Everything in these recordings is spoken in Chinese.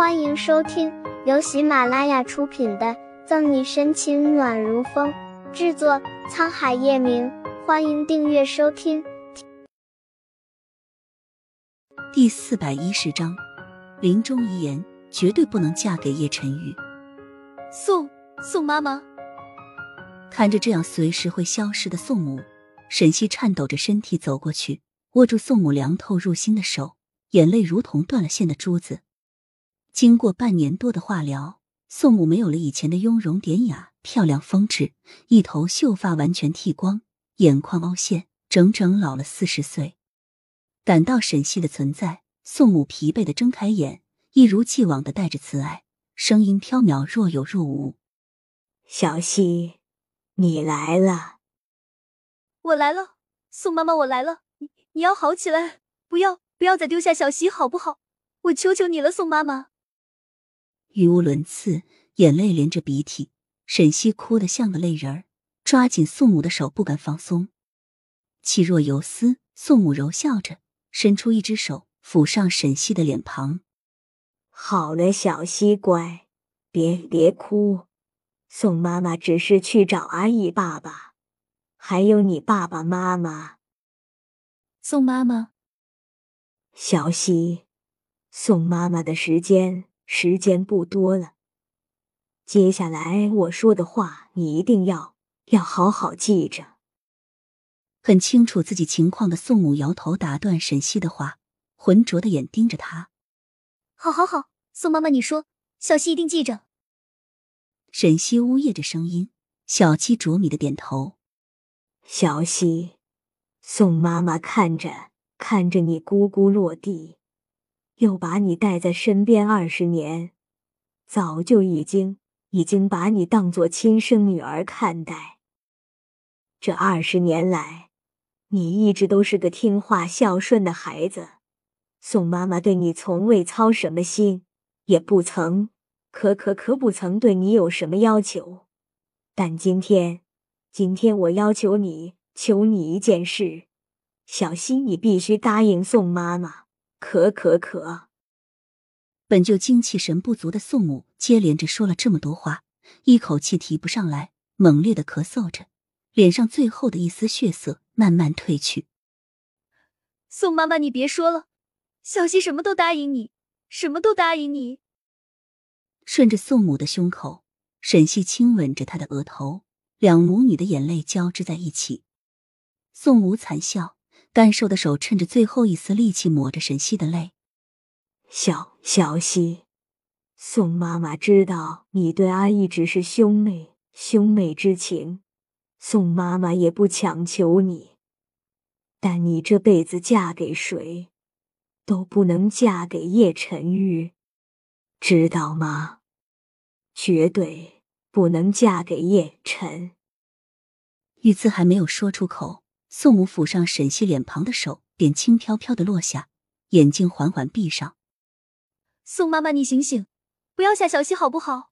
欢迎收听由喜马拉雅出品的《赠你深情暖如风》，制作沧海夜明。欢迎订阅收听。第四百一十章，临终遗言：绝对不能嫁给叶晨玉。宋宋妈妈，看着这样随时会消失的宋母，沈西颤抖着身体走过去，握住宋母凉透入心的手，眼泪如同断了线的珠子。经过半年多的化疗，宋母没有了以前的雍容典雅、漂亮风致，一头秀发完全剃光，眼眶凹陷，整整老了四十岁。感到沈西的存在，宋母疲惫的睁开眼，一如既往的带着慈爱，声音飘渺若有若无：“小西，你来了，我来了，宋妈妈，我来了，你你要好起来，不要不要再丢下小西，好不好？我求求你了，宋妈妈。”语无伦次，眼泪连着鼻涕，沈西哭得像个泪人儿，抓紧宋母的手不敢放松。气若游丝，宋母柔笑着，伸出一只手抚上沈西的脸庞。好了，小西乖，别别哭，宋妈妈只是去找阿姨爸爸，还有你爸爸妈妈。宋妈妈，小西，宋妈妈的时间。时间不多了，接下来我说的话，你一定要要好好记着。很清楚自己情况的宋母摇头打断沈西的话，浑浊的眼盯着他。好，好，好，宋妈妈，你说，小西一定记着。沈西呜咽着声音，小鸡啄米的点头。小西，宋妈妈看着看着你咕咕落地。又把你带在身边二十年，早就已经已经把你当做亲生女儿看待。这二十年来，你一直都是个听话孝顺的孩子，宋妈妈对你从未操什么心，也不曾可可可不曾对你有什么要求。但今天，今天我要求你，求你一件事，小希，你必须答应宋妈妈。可可可，本就精气神不足的宋母接连着说了这么多话，一口气提不上来，猛烈的咳嗽着，脸上最后的一丝血色慢慢褪去。宋妈妈，你别说了，小希什么都答应你，什么都答应你。顺着宋母的胸口，沈西亲吻着她的额头，两母女的眼泪交织在一起。宋母惨笑。干瘦的手趁着最后一丝力气抹着沈西的泪。小小西，宋妈妈知道你对阿义只是兄妹兄妹之情，宋妈妈也不强求你。但你这辈子嫁给谁，都不能嫁给叶晨玉，知道吗？绝对不能嫁给叶晨。玉字还没有说出口。宋母抚上沈西脸庞的手便轻飘飘的落下，眼睛缓缓闭上。宋妈妈，你醒醒，不要吓小西好不好？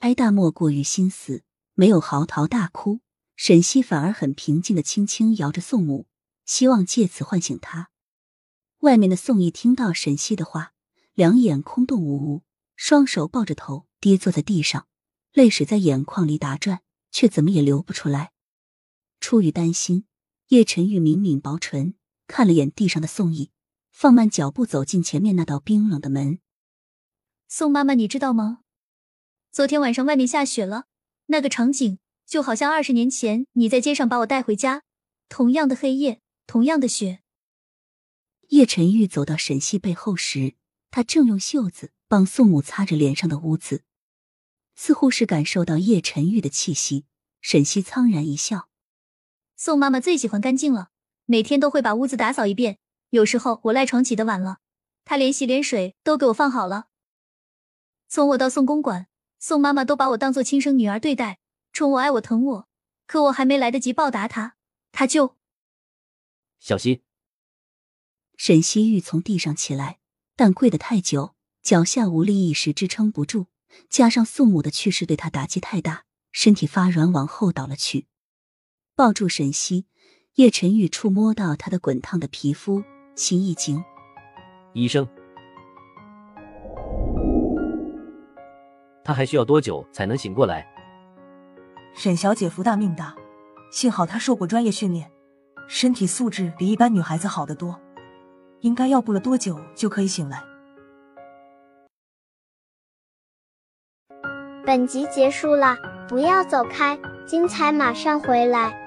哀大莫过于心死，没有嚎啕大哭，沈西反而很平静的轻轻摇着宋母，希望借此唤醒她。外面的宋义听到沈西的话，两眼空洞无物，双手抱着头跌坐在地上，泪水在眼眶里打转，却怎么也流不出来。出于担心，叶晨玉抿抿薄唇，看了眼地上的宋义，放慢脚步走进前面那道冰冷的门。宋妈妈，你知道吗？昨天晚上外面下雪了，那个场景就好像二十年前你在街上把我带回家，同样的黑夜，同样的雪。叶晨玉走到沈西背后时，他正用袖子帮宋母擦着脸上的污渍，似乎是感受到叶晨玉的气息。沈西苍然一笑。宋妈妈最喜欢干净了，每天都会把屋子打扫一遍。有时候我赖床起得晚了，她连洗脸水都给我放好了。从我到宋公馆，宋妈妈都把我当做亲生女儿对待，宠我、爱我、疼我。可我还没来得及报答她，她就……小溪。沈西玉从地上起来，但跪得太久，脚下无力，一时支撑不住。加上宋母的去世对他打击太大，身体发软，往后倒了去。抱住沈西，叶晨玉触摸到他的滚烫的皮肤，心一惊。医生，他还需要多久才能醒过来？沈小姐福大命大，幸好她受过专业训练，身体素质比一般女孩子好得多，应该要不了多久就可以醒来。本集结束了，不要走开，精彩马上回来。